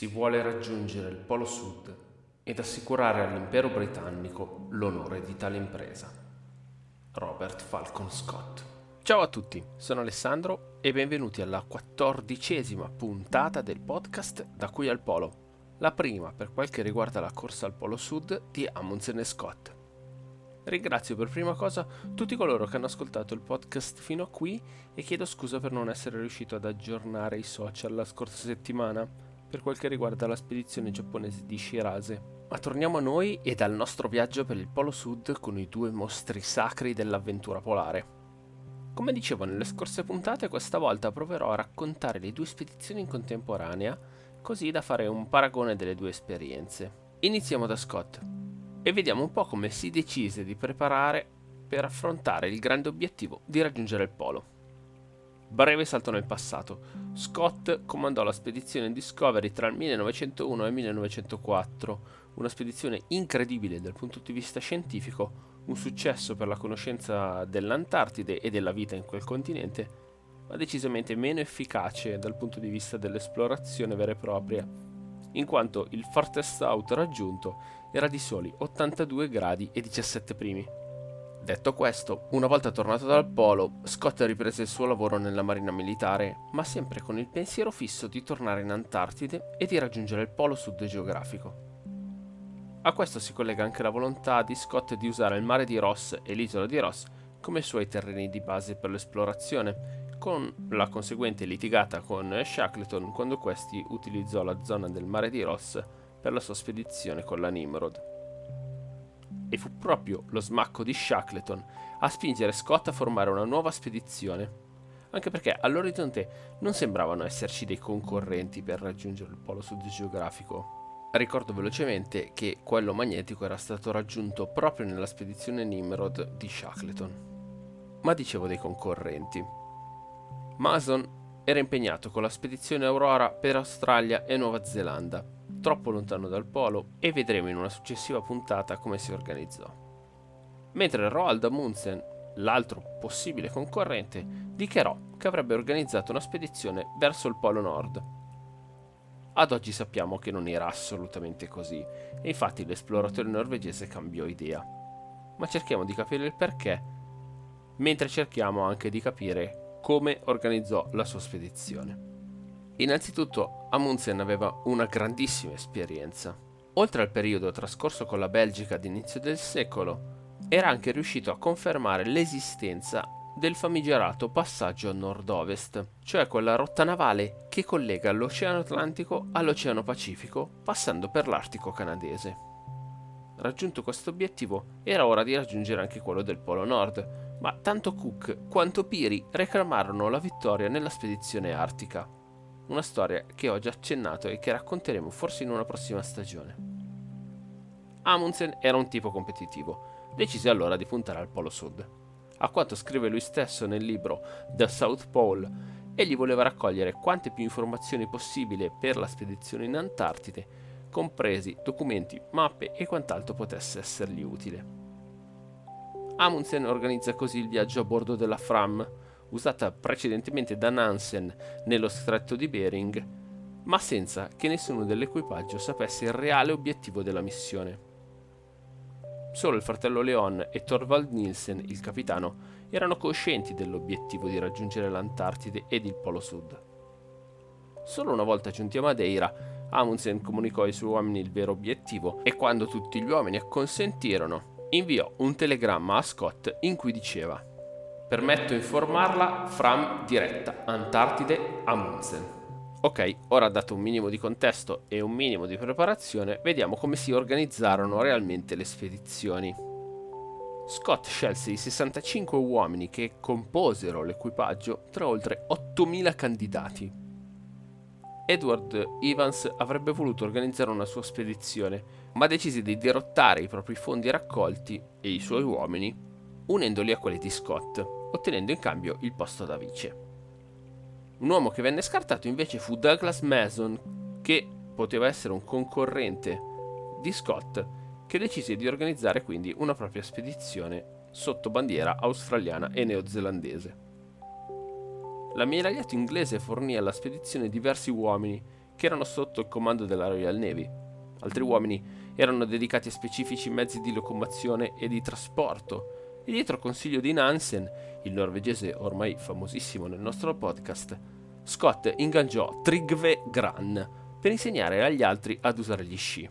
Si vuole raggiungere il Polo Sud ed assicurare all'impero britannico l'onore di tale impresa. Robert Falcon Scott. Ciao a tutti, sono Alessandro e benvenuti alla quattordicesima puntata del podcast Da qui al Polo, la prima per quel che riguarda la corsa al Polo Sud di Amundsen e Scott. Ringrazio per prima cosa tutti coloro che hanno ascoltato il podcast fino a qui e chiedo scusa per non essere riuscito ad aggiornare i social la scorsa settimana per quel che riguarda la spedizione giapponese di Shirase. Ma torniamo a noi e al nostro viaggio per il Polo Sud con i due mostri sacri dell'avventura polare. Come dicevo nelle scorse puntate, questa volta proverò a raccontare le due spedizioni in contemporanea, così da fare un paragone delle due esperienze. Iniziamo da Scott e vediamo un po' come si decise di preparare per affrontare il grande obiettivo di raggiungere il polo. Breve salto nel passato. Scott comandò la spedizione Discovery tra il 1901 e il 1904, una spedizione incredibile dal punto di vista scientifico, un successo per la conoscenza dell'Antartide e della vita in quel continente, ma decisamente meno efficace dal punto di vista dell'esplorazione vera e propria, in quanto il farthest out raggiunto era di soli 82 gradi e 17 primi. Detto questo, una volta tornato dal polo, Scott riprese il suo lavoro nella marina militare, ma sempre con il pensiero fisso di tornare in Antartide e di raggiungere il polo sud geografico. A questo si collega anche la volontà di Scott di usare il mare di Ross e l'isola di Ross come suoi terreni di base per l'esplorazione, con la conseguente litigata con Shackleton quando questi utilizzò la zona del mare di Ross per la sua spedizione con la Nimrod. E fu proprio lo smacco di Shackleton a spingere Scott a formare una nuova spedizione, anche perché all'orizzonte non sembravano esserci dei concorrenti per raggiungere il polo sud geografico. Ricordo velocemente che quello magnetico era stato raggiunto proprio nella spedizione Nimrod di Shackleton. Ma dicevo dei concorrenti. Mason era impegnato con la spedizione Aurora per Australia e Nuova Zelanda, troppo lontano dal polo, e vedremo in una successiva puntata come si organizzò. Mentre Roald Amundsen, l'altro possibile concorrente, dichiarò che avrebbe organizzato una spedizione verso il Polo Nord. Ad oggi sappiamo che non era assolutamente così, e infatti l'esploratore norvegese cambiò idea. Ma cerchiamo di capire il perché, mentre cerchiamo anche di capire come organizzò la sua spedizione. Innanzitutto Amundsen aveva una grandissima esperienza. Oltre al periodo trascorso con la Belgica d'inizio del secolo, era anche riuscito a confermare l'esistenza del famigerato passaggio nord-ovest, cioè quella rotta navale che collega l'Oceano Atlantico all'Oceano Pacifico, passando per l'Artico canadese. Raggiunto questo obiettivo, era ora di raggiungere anche quello del Polo Nord, ma tanto Cook quanto Peary reclamarono la vittoria nella spedizione artica una storia che ho già accennato e che racconteremo forse in una prossima stagione. Amundsen era un tipo competitivo, decise allora di puntare al Polo Sud. A quanto scrive lui stesso nel libro The South Pole, egli voleva raccogliere quante più informazioni possibile per la spedizione in Antartide, compresi documenti, mappe e quant'altro potesse essergli utile. Amundsen organizza così il viaggio a bordo della Fram, usata precedentemente da Nansen nello stretto di Bering, ma senza che nessuno dell'equipaggio sapesse il reale obiettivo della missione. Solo il fratello Leon e Thorvald Nielsen, il capitano, erano coscienti dell'obiettivo di raggiungere l'Antartide ed il Polo Sud. Solo una volta giunti a Madeira, Amundsen comunicò ai suoi uomini il vero obiettivo e quando tutti gli uomini acconsentirono, inviò un telegramma a Scott in cui diceva Permetto informarla Fram diretta Antartide Amundsen. Ok, ora dato un minimo di contesto e un minimo di preparazione, vediamo come si organizzarono realmente le spedizioni. Scott scelse i 65 uomini che composero l'equipaggio tra oltre 8.000 candidati. Edward Evans avrebbe voluto organizzare una sua spedizione, ma decise di dirottare i propri fondi raccolti e i suoi uomini, unendoli a quelli di Scott ottenendo in cambio il posto da vice. Un uomo che venne scartato invece fu Douglas Mason, che poteva essere un concorrente di Scott, che decise di organizzare quindi una propria spedizione sotto bandiera australiana e neozelandese. L'ammiragliato inglese fornì alla spedizione diversi uomini che erano sotto il comando della Royal Navy. Altri uomini erano dedicati a specifici mezzi di locomozione e di trasporto, e dietro consiglio di Nansen, il norvegese ormai famosissimo nel nostro podcast, Scott ingaggiò Trygve Gran per insegnare agli altri ad usare gli sci.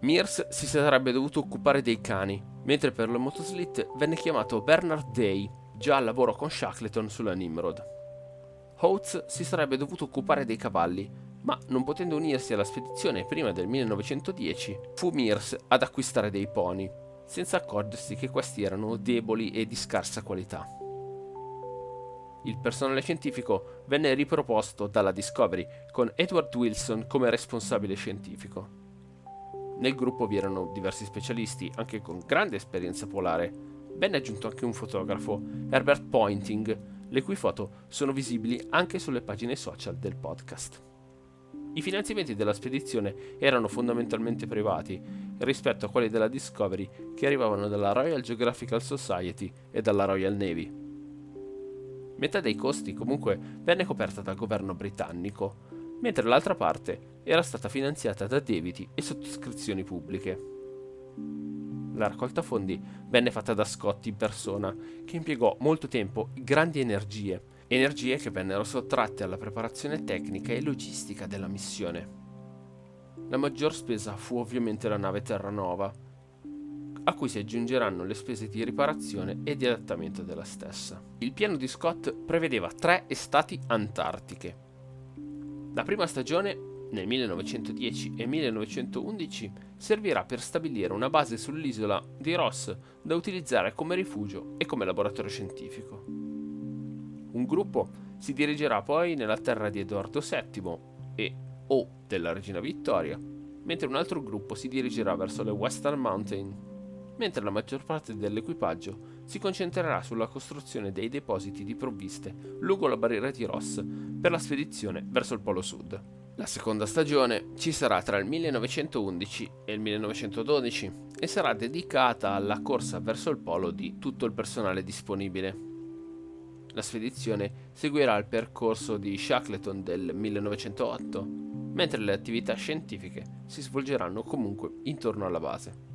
Mears si sarebbe dovuto occupare dei cani, mentre per le motoslit venne chiamato Bernard Day, già al lavoro con Shackleton sulla Nimrod. Oates si sarebbe dovuto occupare dei cavalli, ma non potendo unirsi alla spedizione prima del 1910, fu Mears ad acquistare dei pony, senza accorgersi che questi erano deboli e di scarsa qualità. Il personale scientifico venne riproposto dalla Discovery con Edward Wilson come responsabile scientifico. Nel gruppo vi erano diversi specialisti, anche con grande esperienza polare. Venne aggiunto anche un fotografo, Herbert Pointing, le cui foto sono visibili anche sulle pagine social del podcast. I finanziamenti della spedizione erano fondamentalmente privati rispetto a quelli della Discovery che arrivavano dalla Royal Geographical Society e dalla Royal Navy. Metà dei costi comunque venne coperta dal governo britannico, mentre l'altra parte era stata finanziata da debiti e sottoscrizioni pubbliche. La raccolta fondi venne fatta da Scott in persona, che impiegò molto tempo e grandi energie, energie che vennero sottratte alla preparazione tecnica e logistica della missione. La maggior spesa fu ovviamente la nave Terranova, a cui si aggiungeranno le spese di riparazione e di adattamento della stessa. Il piano di Scott prevedeva tre estati antartiche, la prima stagione, nel 1910 e 1911, servirà per stabilire una base sull'isola di Ross da utilizzare come rifugio e come laboratorio scientifico. Un gruppo si dirigerà poi nella terra di Edoardo VII e o della regina Vittoria, mentre un altro gruppo si dirigerà verso le Western Mountain, mentre la maggior parte dell'equipaggio si concentrerà sulla costruzione dei depositi di provviste lungo la barriera di Ross per la spedizione verso il Polo Sud. La seconda stagione ci sarà tra il 1911 e il 1912 e sarà dedicata alla corsa verso il polo di tutto il personale disponibile. La spedizione seguirà il percorso di Shackleton del 1908, mentre le attività scientifiche si svolgeranno comunque intorno alla base.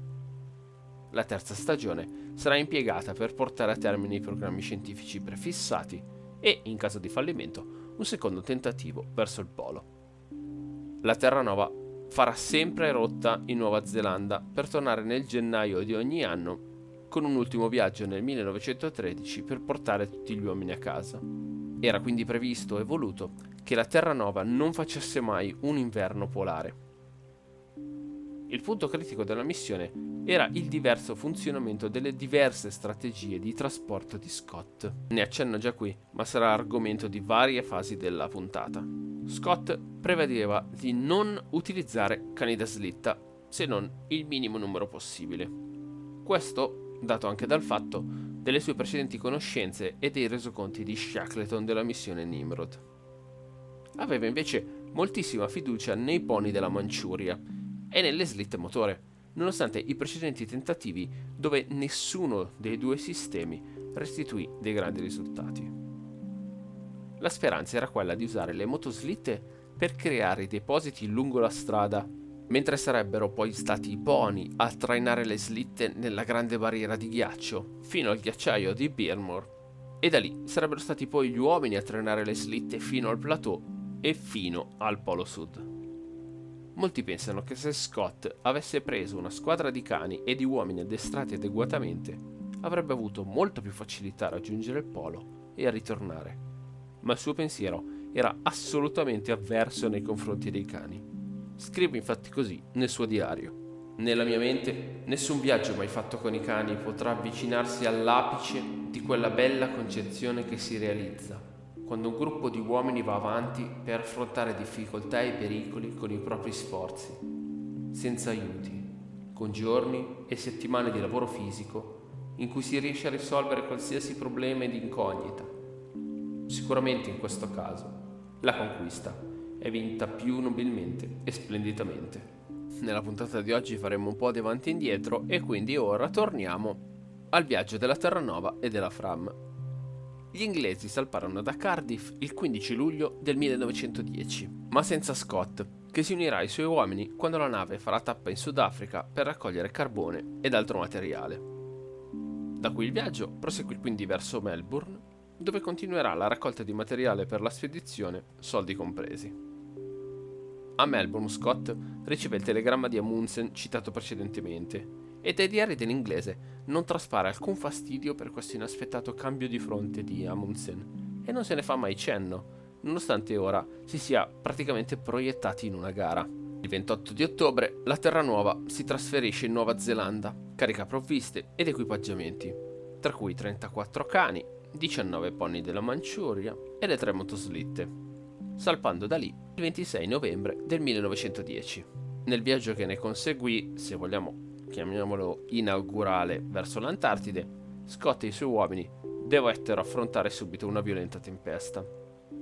La terza stagione sarà impiegata per portare a termine i programmi scientifici prefissati e, in caso di fallimento, un secondo tentativo verso il polo. La Terranova farà sempre rotta in Nuova Zelanda per tornare nel gennaio di ogni anno con un ultimo viaggio nel 1913 per portare tutti gli uomini a casa. Era quindi previsto e voluto che la Terranova non facesse mai un inverno polare. Il punto critico della missione era il diverso funzionamento delle diverse strategie di trasporto di Scott. Ne accenno già qui, ma sarà argomento di varie fasi della puntata. Scott prevedeva di non utilizzare cani da slitta, se non il minimo numero possibile. Questo dato anche dal fatto delle sue precedenti conoscenze e dei resoconti di Shackleton della missione Nimrod. Aveva invece moltissima fiducia nei pony della Manciuria e nelle slitte motore nonostante i precedenti tentativi dove nessuno dei due sistemi restituì dei grandi risultati. La speranza era quella di usare le motoslitte per creare i depositi lungo la strada, mentre sarebbero poi stati i pony a trainare le slitte nella grande barriera di ghiaccio fino al ghiacciaio di Birmore, e da lì sarebbero stati poi gli uomini a trainare le slitte fino al plateau e fino al polo sud. Molti pensano che se Scott avesse preso una squadra di cani e di uomini addestrati adeguatamente, avrebbe avuto molta più facilità a raggiungere il polo e a ritornare. Ma il suo pensiero era assolutamente avverso nei confronti dei cani. Scrive infatti così nel suo diario. Nella mia mente nessun viaggio mai fatto con i cani potrà avvicinarsi all'apice di quella bella concezione che si realizza quando un gruppo di uomini va avanti per affrontare difficoltà e pericoli con i propri sforzi, senza aiuti, con giorni e settimane di lavoro fisico in cui si riesce a risolvere qualsiasi problema ed incognita. Sicuramente in questo caso la conquista è vinta più nobilmente e splendidamente. Nella puntata di oggi faremo un po' di avanti e indietro e quindi ora torniamo al viaggio della Terranova e della Fram. Gli inglesi salparono da Cardiff il 15 luglio del 1910, ma senza Scott, che si unirà ai suoi uomini quando la nave farà tappa in Sudafrica per raccogliere carbone ed altro materiale. Da qui il viaggio proseguì quindi verso Melbourne, dove continuerà la raccolta di materiale per la spedizione, soldi compresi. A Melbourne Scott riceve il telegramma di Amundsen citato precedentemente e dai diari dell'inglese non traspare alcun fastidio per questo inaspettato cambio di fronte di Amundsen e non se ne fa mai cenno, nonostante ora si sia praticamente proiettati in una gara. Il 28 di ottobre la Terranuova si trasferisce in Nuova Zelanda, carica provviste ed equipaggiamenti, tra cui 34 cani, 19 pony della Manciuria e le tre motoslitte salpando da lì il 26 novembre del 1910. Nel viaggio che ne conseguì, se vogliamo chiamiamolo inaugurale, verso l'Antartide, Scott e i suoi uomini dovettero affrontare subito una violenta tempesta,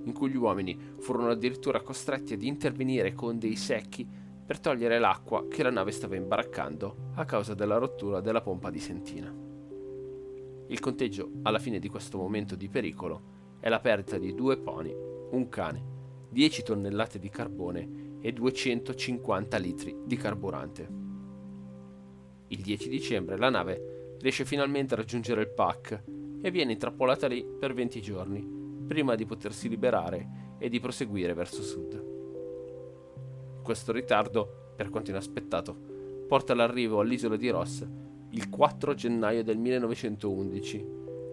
in cui gli uomini furono addirittura costretti ad intervenire con dei secchi per togliere l'acqua che la nave stava imbaraccando a causa della rottura della pompa di sentina. Il conteggio alla fine di questo momento di pericolo è la perdita di due pony, un cane 10 tonnellate di carbone e 250 litri di carburante. Il 10 dicembre la nave riesce finalmente a raggiungere il PAC e viene intrappolata lì per 20 giorni, prima di potersi liberare e di proseguire verso sud. Questo ritardo, per quanto inaspettato, porta all'arrivo all'isola di Ross il 4 gennaio del 1911,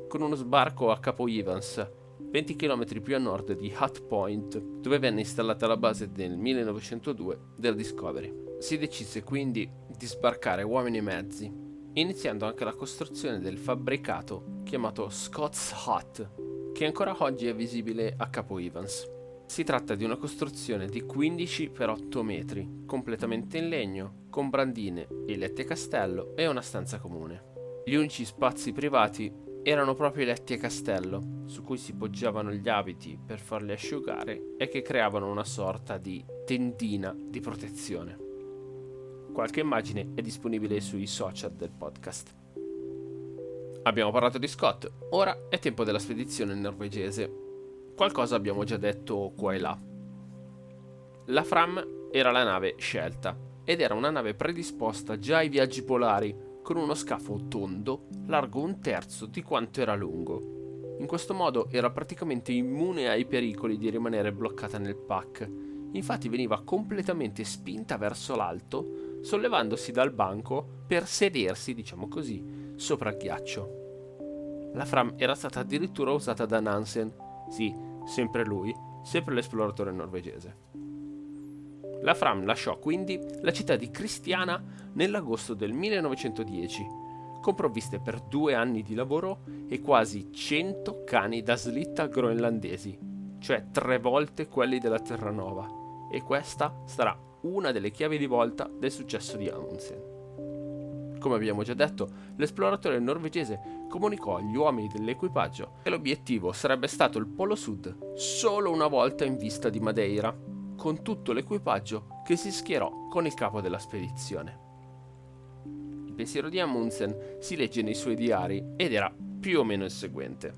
con uno sbarco a Capo Evans 20 km più a nord di Hut Point, dove venne installata la base nel 1902 del Discovery. Si decise quindi di sbarcare uomini e mezzi, iniziando anche la costruzione del fabbricato chiamato Scott's Hut, che ancora oggi è visibile a Capo Evans. Si tratta di una costruzione di 15 x 8 metri, completamente in legno, con brandine, il letti castello e una stanza comune. Gli unici spazi privati erano proprio i letti a castello, su cui si poggiavano gli abiti per farli asciugare e che creavano una sorta di tendina di protezione. Qualche immagine è disponibile sui social del podcast. Abbiamo parlato di Scott, ora è tempo della spedizione norvegese. Qualcosa abbiamo già detto qua e là. La Fram era la nave scelta ed era una nave predisposta già ai viaggi polari con uno scafo tondo, largo un terzo di quanto era lungo. In questo modo era praticamente immune ai pericoli di rimanere bloccata nel pack. Infatti veniva completamente spinta verso l'alto, sollevandosi dal banco per sedersi, diciamo così, sopra il ghiaccio. La Fram era stata addirittura usata da Nansen, sì, sempre lui, sempre l'esploratore norvegese. La Fram lasciò quindi la città di Cristiana nell'agosto del 1910, con provviste per due anni di lavoro e quasi 100 cani da slitta groenlandesi, cioè tre volte quelli della Terranova, e questa sarà una delle chiavi di volta del successo di Amundsen. Come abbiamo già detto, l'esploratore norvegese comunicò agli uomini dell'equipaggio che l'obiettivo sarebbe stato il Polo Sud solo una volta in vista di Madeira, con tutto l'equipaggio che si schierò con il capo della spedizione. Pensiero di Amundsen si legge nei suoi diari ed era più o meno il seguente.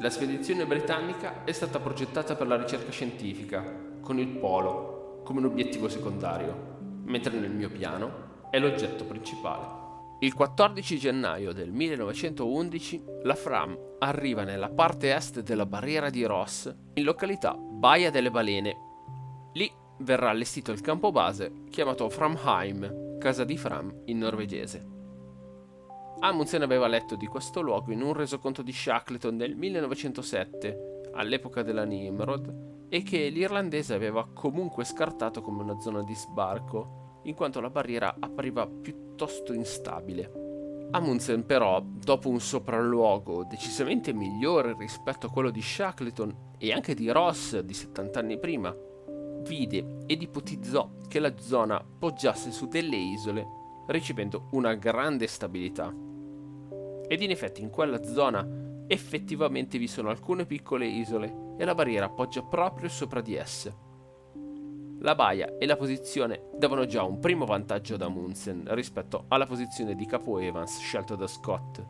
La spedizione britannica è stata progettata per la ricerca scientifica, con il polo come un obiettivo secondario, mentre nel mio piano è l'oggetto principale. Il 14 gennaio del 1911 la Fram arriva nella parte est della barriera di Ross, in località Baia delle Balene, Lì verrà allestito il campo base chiamato Framheim, casa di Fram in norvegese. Amundsen aveva letto di questo luogo in un resoconto di Shackleton del 1907, all'epoca della Nimrod, e che l'irlandese aveva comunque scartato come una zona di sbarco, in quanto la barriera appariva piuttosto instabile. Amundsen però, dopo un sopralluogo decisamente migliore rispetto a quello di Shackleton e anche di Ross di 70 anni prima, vide ed ipotizzò che la zona poggiasse su delle isole, ricevendo una grande stabilità. Ed in effetti in quella zona effettivamente vi sono alcune piccole isole e la barriera poggia proprio sopra di esse. La baia e la posizione davano già un primo vantaggio ad Amundsen rispetto alla posizione di Capo Evans scelto da Scott.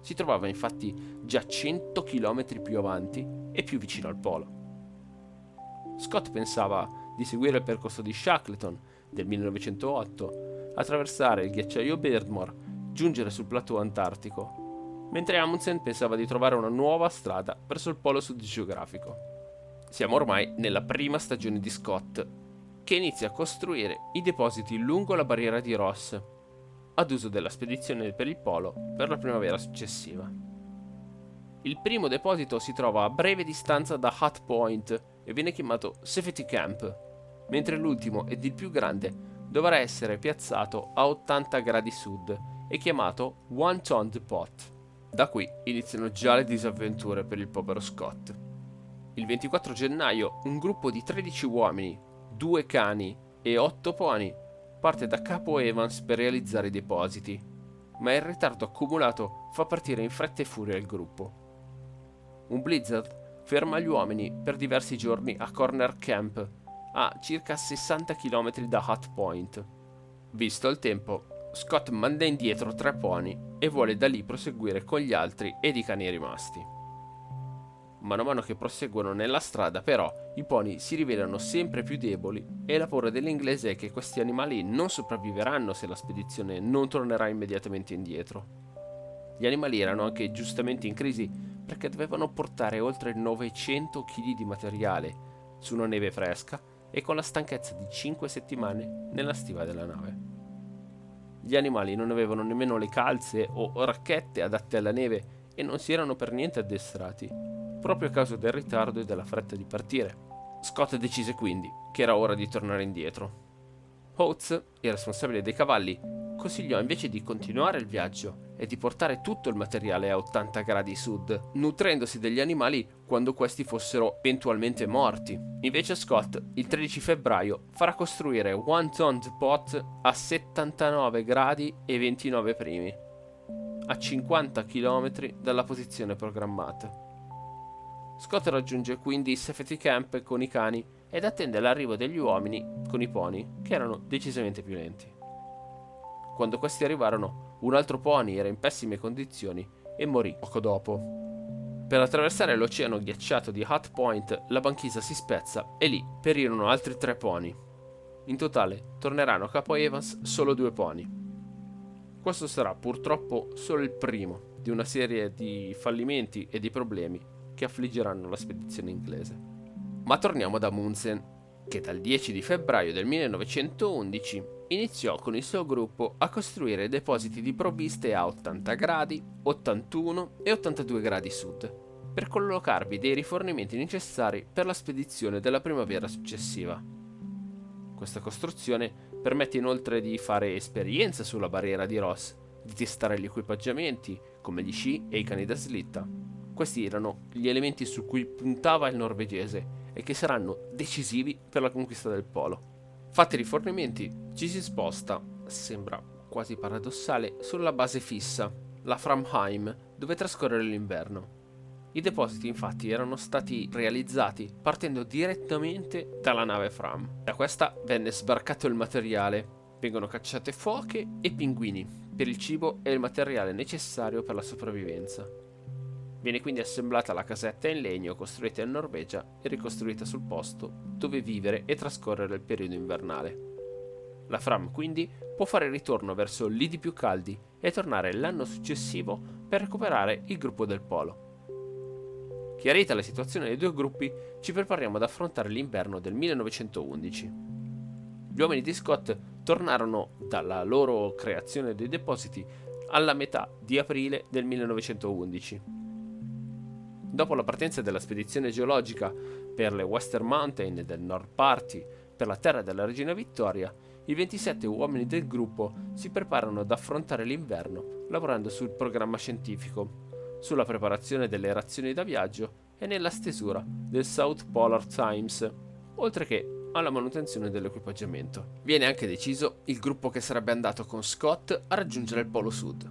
si trovava infatti già 100 km più avanti e più vicino al polo. Scott pensava di seguire il percorso di Shackleton del 1908, attraversare il ghiacciaio Beardmore, giungere sul plateau antartico, mentre Amundsen pensava di trovare una nuova strada verso il polo sud geografico. Siamo ormai nella prima stagione di Scott, che inizia a costruire i depositi lungo la barriera di Ross, ad uso della spedizione per il polo per la primavera successiva. Il primo deposito si trova a breve distanza da Hut Point e viene chiamato Safety Camp, mentre l'ultimo ed il più grande dovrà essere piazzato a 80 gradi sud e chiamato One Ton Depot. Da qui iniziano già le disavventure per il povero Scott. Il 24 gennaio un gruppo di 13 uomini, 2 cani e 8 pony parte da Capo Evans per realizzare i depositi, ma il ritardo accumulato fa partire in fretta e furia il gruppo. Un blizzard ferma gli uomini per diversi giorni a Corner Camp, a circa 60 km da Hut Point. Visto il tempo, Scott manda indietro tre pony e vuole da lì proseguire con gli altri ed i cani rimasti. Mano a mano che proseguono nella strada, però, i pony si rivelano sempre più deboli e la paura dell'inglese è che questi animali non sopravviveranno se la spedizione non tornerà immediatamente indietro. Gli animali erano anche giustamente in crisi perché dovevano portare oltre 900 kg di materiale su una neve fresca e con la stanchezza di 5 settimane nella stiva della nave. Gli animali non avevano nemmeno le calze o racchette adatte alla neve e non si erano per niente addestrati, proprio a causa del ritardo e della fretta di partire. Scott decise quindi che era ora di tornare indietro. Oates, il responsabile dei cavalli, consigliò invece di continuare il viaggio e di portare tutto il materiale a 80 gradi sud, nutrendosi degli animali quando questi fossero eventualmente morti. Invece Scott, il 13 febbraio, farà costruire One Ton Pot a 79 gradi e 29 primi, a 50 km dalla posizione programmata. Scott raggiunge quindi Safety Camp con i cani ed attende l'arrivo degli uomini con i pony, che erano decisamente più lenti. Quando questi arrivarono, un altro pony era in pessime condizioni e morì poco dopo. Per attraversare l'oceano ghiacciato di Hut Point, la banchisa si spezza e lì perirono altri tre pony. In totale torneranno a Capo Evans solo due pony. Questo sarà purtroppo solo il primo di una serie di fallimenti e di problemi che affliggeranno la spedizione inglese. Ma torniamo ad Amundsen, che dal 10 di febbraio del 1911 iniziò con il suo gruppo a costruire depositi di provviste a 80 gradi, 81 e 82 gradi sud, per collocarvi dei rifornimenti necessari per la spedizione della primavera successiva. Questa costruzione permette inoltre di fare esperienza sulla barriera di Ross, di testare gli equipaggiamenti, come gli sci e i cani da slitta. Questi erano gli elementi su cui puntava il norvegese e che saranno decisivi per la conquista del polo. Fatti i rifornimenti, ci si sposta, sembra quasi paradossale, sulla base fissa, la Framheim, dove trascorrere l'inverno. I depositi infatti erano stati realizzati partendo direttamente dalla nave Fram. Da questa venne sbarcato il materiale, vengono cacciate foche e pinguini per il cibo e il materiale necessario per la sopravvivenza. Viene quindi assemblata la casetta in legno costruita in Norvegia e ricostruita sul posto dove vivere e trascorrere il periodo invernale. La Fram quindi può fare ritorno verso lidi più caldi e tornare l'anno successivo per recuperare il gruppo del polo. Chiarita la situazione dei due gruppi, ci prepariamo ad affrontare l'inverno del 1911. Gli uomini di Scott tornarono dalla loro creazione dei depositi alla metà di aprile del 1911 Dopo la partenza della spedizione geologica per le Western Mountain del North Party per la terra della regina Vittoria, i 27 uomini del gruppo si preparano ad affrontare l'inverno lavorando sul programma scientifico, sulla preparazione delle razioni da viaggio e nella stesura del South Polar Times, oltre che alla manutenzione dell'equipaggiamento. Viene anche deciso il gruppo che sarebbe andato con Scott a raggiungere il Polo Sud.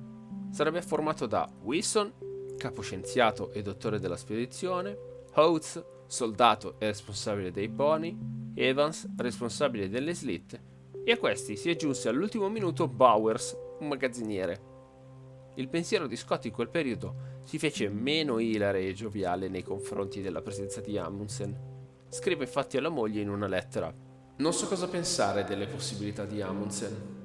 Sarebbe formato da Wilson, capo scienziato e dottore della spedizione, Oates, soldato e responsabile dei pony, Evans, responsabile delle slitte, e a questi si aggiunse all'ultimo minuto Bowers, un magazziniere. il pensiero di Scott in quel periodo si fece meno ilare e gioviale nei confronti della presenza di Amundsen. Scrive infatti alla moglie in una lettera: Non so cosa pensare delle possibilità di Amundsen.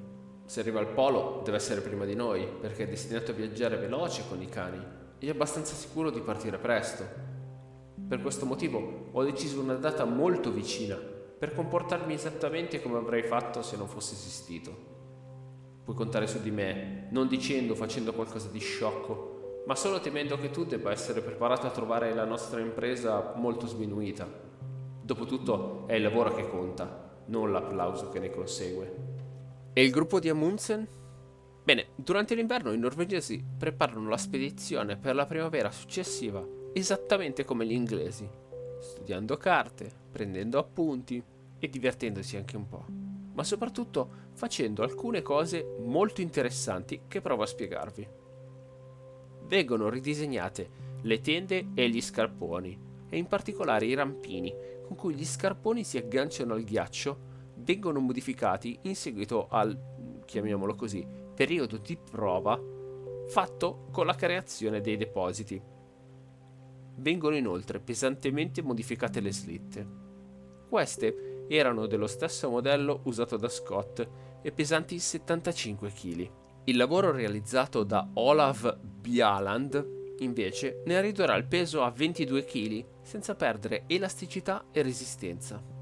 Se arriva al polo deve essere prima di noi, perché è destinato a viaggiare veloce con i cani e abbastanza sicuro di partire presto. Per questo motivo ho deciso una data molto vicina, per comportarmi esattamente come avrei fatto se non fosse esistito. Puoi contare su di me, non dicendo o facendo qualcosa di sciocco, ma solo temendo che tu debba essere preparato a trovare la nostra impresa molto sminuita. Dopotutto è il lavoro che conta, non l'applauso che ne consegue. E il gruppo di Amundsen? Bene, durante l'inverno i norvegesi preparano la spedizione per la primavera successiva esattamente come gli inglesi, studiando carte, prendendo appunti e divertendosi anche un po' ma soprattutto facendo alcune cose molto interessanti che provo a spiegarvi. Vengono ridisegnate le tende e gli scarponi, e in particolare i rampini con cui gli scarponi si agganciano al ghiaccio vengono modificati in seguito al, chiamiamolo così, periodo di prova fatto con la creazione dei depositi. Vengono inoltre pesantemente modificate le slitte. Queste erano dello stesso modello usato da Scott e pesanti 75 kg. Il lavoro realizzato da Olav Bjaland invece ne ridurrà il peso a 22 kg senza perdere elasticità e resistenza.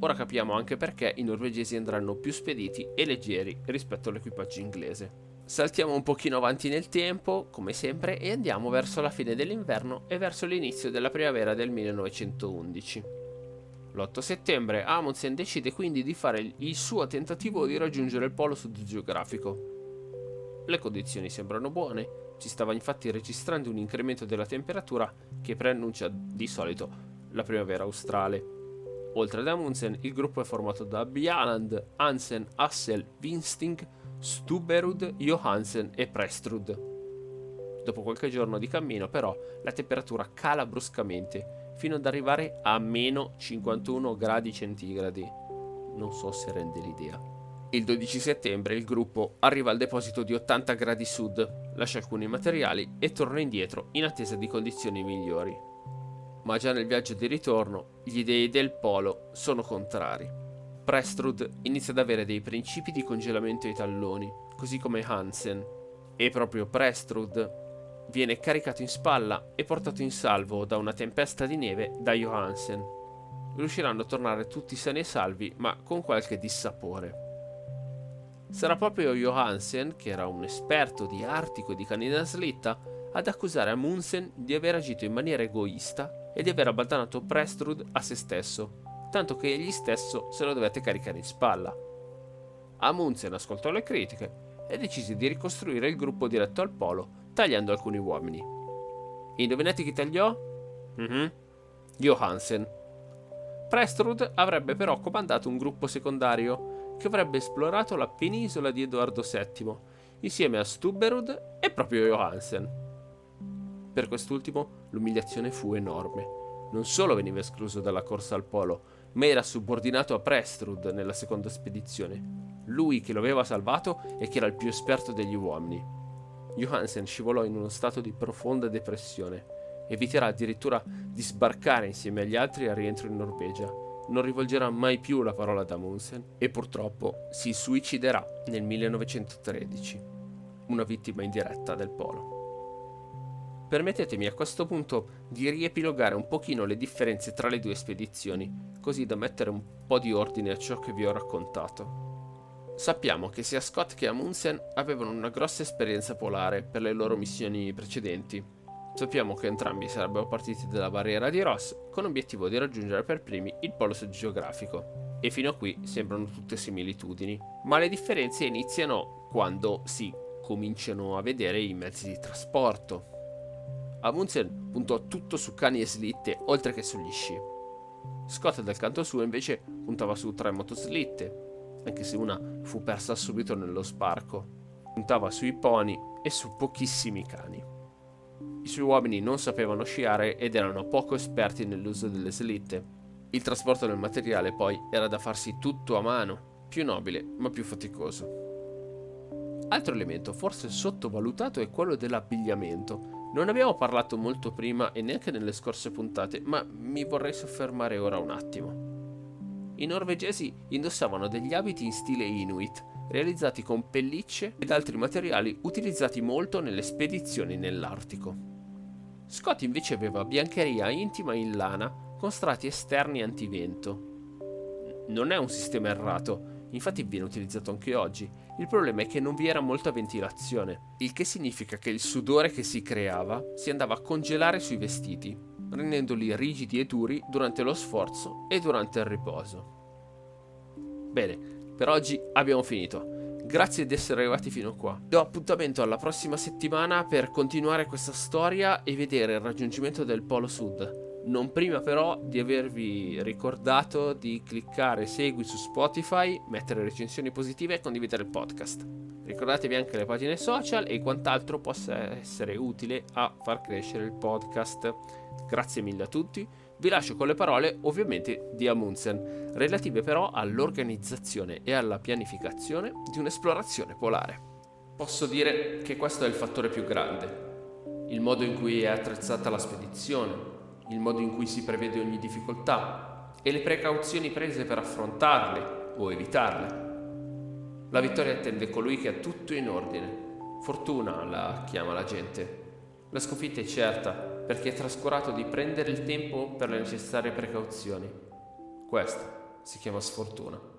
Ora capiamo anche perché i norvegesi andranno più spediti e leggeri rispetto all'equipaggio inglese. Saltiamo un pochino avanti nel tempo, come sempre, e andiamo verso la fine dell'inverno e verso l'inizio della primavera del 1911. L'8 settembre Amundsen decide quindi di fare il suo tentativo di raggiungere il polo sud geografico. Le condizioni sembrano buone, si stava infatti registrando un incremento della temperatura che preannuncia di solito la primavera australe. Oltre ad Amundsen, il gruppo è formato da Bjaland, Hansen, Hassel, Winsting, Stuberud, Johansen e Prestrud. Dopo qualche giorno di cammino, però, la temperatura cala bruscamente fino ad arrivare a meno 51 gradi centigradi. Non so se rende l'idea. Il 12 settembre il gruppo arriva al deposito di 80 gradi sud, lascia alcuni materiali e torna indietro in attesa di condizioni migliori. Ma già nel viaggio di ritorno gli dei del polo sono contrari. Prestrud inizia ad avere dei principi di congelamento ai talloni, così come Hansen. E proprio Prestrud viene caricato in spalla e portato in salvo da una tempesta di neve da Johansen. Riusciranno a tornare tutti sani e salvi, ma con qualche dissapore. Sarà proprio Johansen, che era un esperto di artico e di cani da slitta, ad accusare Amundsen di aver agito in maniera egoista e di aver abbandonato Prestrud a se stesso, tanto che egli stesso se lo dovette caricare in spalla. Amundsen ascoltò le critiche e decise di ricostruire il gruppo diretto al polo tagliando alcuni uomini. Indovinate chi tagliò? Mm-hmm. Johansen. Prestrud avrebbe però comandato un gruppo secondario che avrebbe esplorato la penisola di Edoardo VII insieme a Stubberud e proprio Johansen. Per quest'ultimo l'umiliazione fu enorme. Non solo veniva escluso dalla corsa al polo, ma era subordinato a Prestrud nella seconda spedizione. Lui che lo aveva salvato e che era il più esperto degli uomini. Johansen scivolò in uno stato di profonda depressione. Eviterà addirittura di sbarcare insieme agli altri al rientro in Norvegia. Non rivolgerà mai più la parola ad Amundsen e purtroppo si suiciderà nel 1913, una vittima indiretta del polo. Permettetemi a questo punto di riepilogare un pochino le differenze tra le due spedizioni, così da mettere un po' di ordine a ciò che vi ho raccontato. Sappiamo che sia Scott che Amundsen avevano una grossa esperienza polare per le loro missioni precedenti. Sappiamo che entrambi sarebbero partiti dalla barriera di Ross con l'obiettivo di raggiungere per primi il polo geografico. E fino a qui sembrano tutte similitudini, ma le differenze iniziano quando si cominciano a vedere i mezzi di trasporto. Amundsen puntò tutto su cani e slitte oltre che sugli sci. Scott dal canto suo invece puntava su tre motoslitte, anche se una fu persa subito nello sbarco. Puntava sui pony e su pochissimi cani. I suoi uomini non sapevano sciare ed erano poco esperti nell'uso delle slitte. Il trasporto del materiale poi era da farsi tutto a mano, più nobile ma più faticoso. Altro elemento forse sottovalutato è quello dell'abbigliamento. Non abbiamo parlato molto prima e neanche nelle scorse puntate, ma mi vorrei soffermare ora un attimo. I norvegesi indossavano degli abiti in stile Inuit, realizzati con pellicce ed altri materiali utilizzati molto nelle spedizioni nell'Artico. Scott invece aveva biancheria intima in lana con strati esterni antivento. Non è un sistema errato, infatti viene utilizzato anche oggi. Il problema è che non vi era molta ventilazione, il che significa che il sudore che si creava si andava a congelare sui vestiti, rendendoli rigidi e duri durante lo sforzo e durante il riposo. Bene, per oggi abbiamo finito. Grazie di essere arrivati fino qua. Do appuntamento alla prossima settimana per continuare questa storia e vedere il raggiungimento del Polo Sud. Non prima però di avervi ricordato di cliccare segui su Spotify, mettere recensioni positive e condividere il podcast. Ricordatevi anche le pagine social e quant'altro possa essere utile a far crescere il podcast. Grazie mille a tutti. Vi lascio con le parole ovviamente di Amundsen, relative però all'organizzazione e alla pianificazione di un'esplorazione polare. Posso dire che questo è il fattore più grande, il modo in cui è attrezzata la spedizione, il modo in cui si prevede ogni difficoltà e le precauzioni prese per affrontarle o evitarle. La vittoria attende colui che ha tutto in ordine. Fortuna la chiama la gente. La sconfitta è certa perché è trascurato di prendere il tempo per le necessarie precauzioni. Questa si chiama sfortuna.